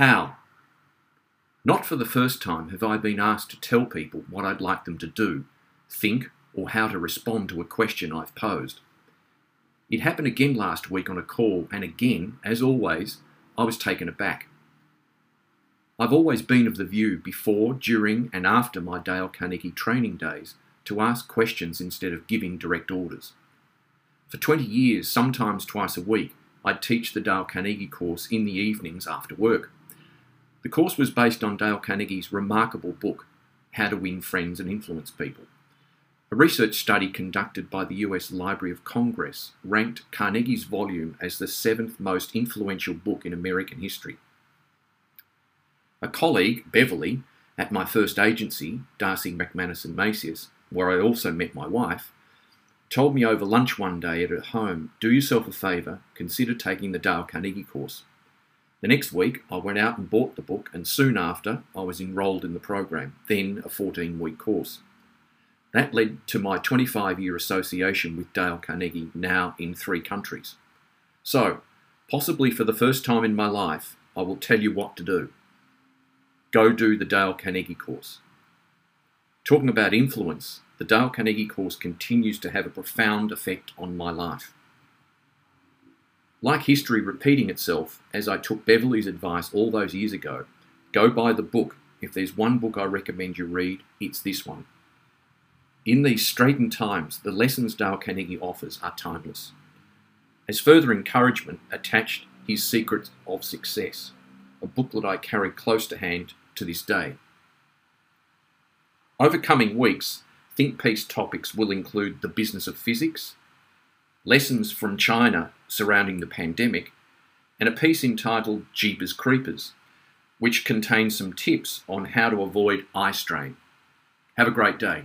How? Not for the first time have I been asked to tell people what I'd like them to do, think, or how to respond to a question I've posed. It happened again last week on a call, and again, as always, I was taken aback. I've always been of the view before, during, and after my Dale Carnegie training days to ask questions instead of giving direct orders. For 20 years, sometimes twice a week, I'd teach the Dale Carnegie course in the evenings after work. The course was based on Dale Carnegie's remarkable book, How to Win Friends and Influence People. A research study conducted by the US Library of Congress ranked Carnegie's volume as the seventh most influential book in American history. A colleague, Beverly, at my first agency, D'Arcy MacManus and Masius, where I also met my wife, told me over lunch one day at her home, do yourself a favour, consider taking the Dale Carnegie course. The next week, I went out and bought the book, and soon after, I was enrolled in the program, then a 14 week course. That led to my 25 year association with Dale Carnegie, now in three countries. So, possibly for the first time in my life, I will tell you what to do. Go do the Dale Carnegie course. Talking about influence, the Dale Carnegie course continues to have a profound effect on my life. Like history repeating itself, as I took Beverly's advice all those years ago, go buy the book. If there's one book I recommend you read, it's this one. In these straitened times, the lessons Dale Carnegie offers are timeless. As further encouragement, attached his Secrets of Success, a booklet I carry close to hand to this day. Over coming weeks, Think Piece topics will include the business of physics, lessons from China surrounding the pandemic, and a piece entitled Jeepers Creepers, which contains some tips on how to avoid eye strain. Have a great day.